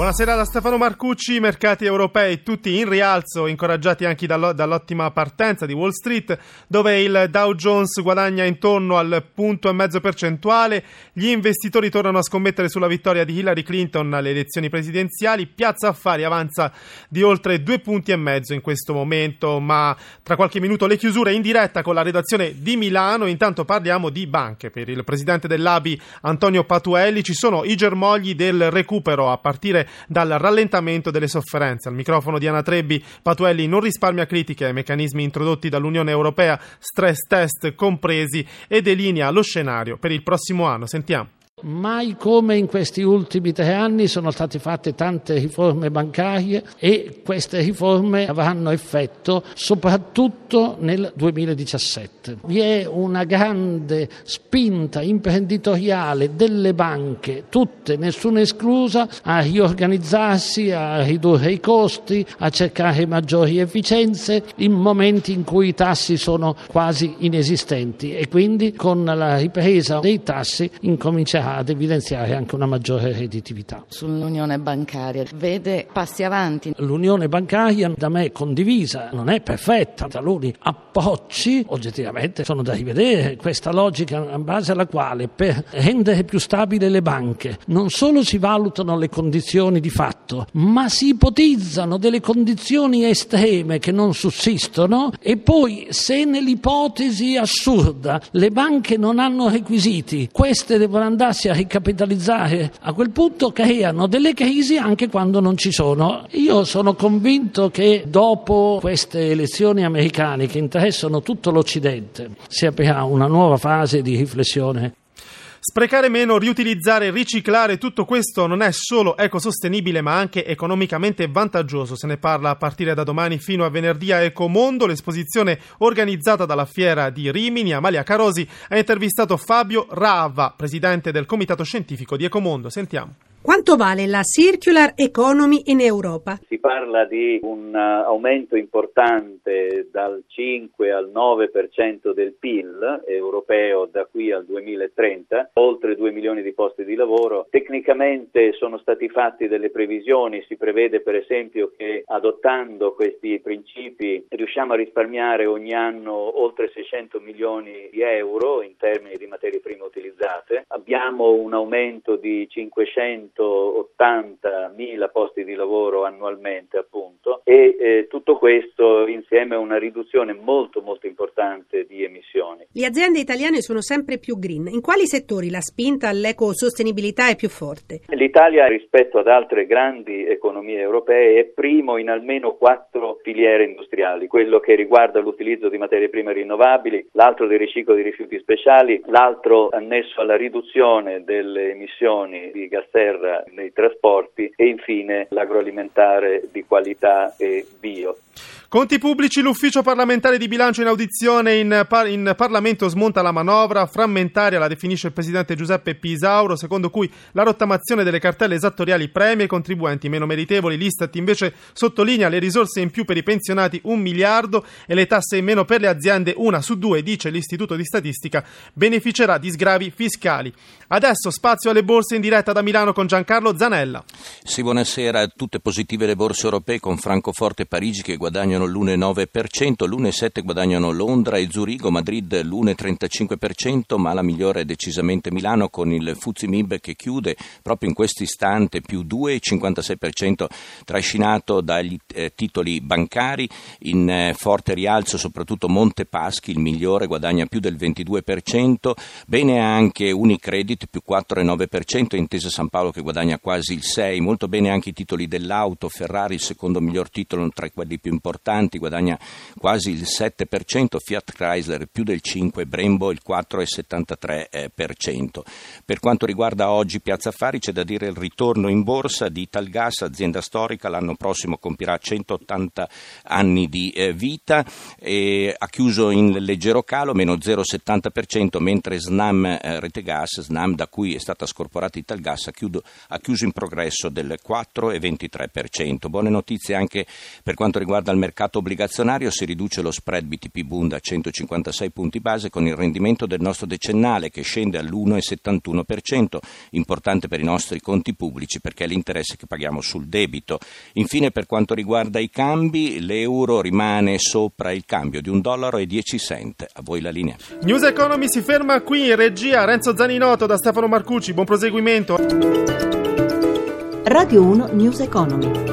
Buonasera da Stefano Marcucci, i mercati europei tutti in rialzo, incoraggiati anche dall'ottima partenza di Wall Street, dove il Dow Jones guadagna intorno al punto e mezzo percentuale, gli investitori tornano a scommettere sulla vittoria di Hillary Clinton alle elezioni presidenziali, Piazza Affari avanza di oltre due punti e mezzo in questo momento, ma tra qualche minuto le chiusure in diretta con la redazione di Milano, intanto parliamo di banche. Per il presidente dell'ABI Antonio Patuelli ci sono i germogli del recupero a partire dal rallentamento delle sofferenze. Al microfono di Anna Trebbi, Patuelli non risparmia critiche ai meccanismi introdotti dall'Unione Europea, stress test compresi, e delinea lo scenario per il prossimo anno. Sentiamo. Mai come in questi ultimi tre anni sono state fatte tante riforme bancarie e queste riforme avranno effetto soprattutto nel 2017. Vi è una grande spinta imprenditoriale delle banche, tutte, nessuna esclusa, a riorganizzarsi, a ridurre i costi, a cercare maggiori efficienze in momenti in cui i tassi sono quasi inesistenti e quindi con la ripresa dei tassi incomincerà ad evidenziare anche una maggiore redditività. Sull'unione bancaria vede passi avanti. L'unione bancaria da me condivisa non è perfetta, taluni approcci oggettivamente sono da rivedere, questa logica in base alla quale per rendere più stabili le banche non solo si valutano le condizioni di fatto, ma si ipotizzano delle condizioni estreme che non sussistono e poi se nell'ipotesi assurda le banche non hanno requisiti, queste devono andarsi andarsi a ricapitalizzare, a quel punto creano delle crisi anche quando non ci sono. Io sono convinto che dopo queste elezioni americane che interessano tutto l'Occidente si aprirà una nuova fase di riflessione Sprecare meno, riutilizzare, riciclare, tutto questo non è solo ecosostenibile ma anche economicamente vantaggioso. Se ne parla a partire da domani fino a venerdì a Ecomondo, l'esposizione organizzata dalla Fiera di Rimini. Amalia Carosi ha intervistato Fabio Rava, presidente del Comitato Scientifico di Ecomondo. Sentiamo. Quanto vale la circular economy in Europa? Si parla di un uh, aumento importante dal 5 al 9% del PIL europeo da qui al 2030, oltre 2 milioni di posti di lavoro. Tecnicamente sono stati fatti delle previsioni, si prevede per esempio che adottando questi principi riusciamo a risparmiare ogni anno oltre 600 milioni di euro in termini di materie prime utilizzate. Abbiamo un aumento di 500 180 mila posti di lavoro annualmente appunto e eh, tutto questo insieme a una riduzione molto molto importante di emissioni. Le aziende italiane sono sempre più green. In quali settori la spinta all'ecosostenibilità è più forte? L'Italia rispetto ad altre grandi economie europee è primo in almeno quattro filiere industriali, quello che riguarda l'utilizzo di materie prime rinnovabili, l'altro del riciclo di rifiuti speciali, l'altro annesso alla riduzione delle emissioni di gas serra terra, nei trasporti e infine l'agroalimentare di qualità e bio. Conti pubblici, l'ufficio parlamentare di bilancio in audizione in, par- in, Parlamento smonta la manovra, frammentaria la definisce il presidente Giuseppe Pisauro, secondo cui la rottamazione delle cartelle esattoriali premia i contribuenti meno meritevoli. L'Istat invece sottolinea le risorse in più per i pensionati un miliardo e le tasse in meno per le aziende una su due, dice l'Istituto di Statistica, beneficerà di sgravi fiscali. Adesso spazio alle borse in diretta da Milano con Giancarlo Zanella. Sì, buonasera. Tutte positive le borse europee con Francoforte e Parigi che guadagnano guadagnano l'1,9%, l'1,7% guadagnano Londra e Zurigo, Madrid l'1,35%, ma la migliore è decisamente Milano con il Fuzzi Mib che chiude proprio in questo istante più 2,56% trascinato dagli eh, titoli bancari, in eh, forte rialzo soprattutto Montepaschi, il migliore guadagna più del 22%, bene anche Unicredit più 4,9%, Intesa San Paolo che guadagna quasi il 6%, molto bene anche i titoli dell'auto, Ferrari il secondo miglior titolo tra quelli più importanti, importanti, guadagna quasi il 7%, Fiat Chrysler più del 5%, Brembo il 4,73%. Per quanto riguarda oggi Piazza Affari c'è da dire il ritorno in borsa di Italgas, azienda storica, l'anno prossimo compirà 180 anni di eh, vita, ha chiuso in leggero calo, meno 0,70%, mentre Snam eh, Rete Gas, Snam da cui è stata scorporata Italgas, ha chiuso in progresso del 4,23%. Buone notizie anche per quanto riguarda il mercato obbligazionario, si riduce lo spread BTP Bund a 156 punti base con il rendimento del nostro decennale che scende all'1,71%, importante per i nostri conti pubblici perché è l'interesse che paghiamo sul debito. Infine per quanto riguarda i cambi, l'euro rimane sopra il cambio di un dollaro e 10 cent. A voi la linea. News Economy si ferma qui in regia. Renzo Zaninoto da Stefano Marcucci. Buon proseguimento. Radio 1 News Economy.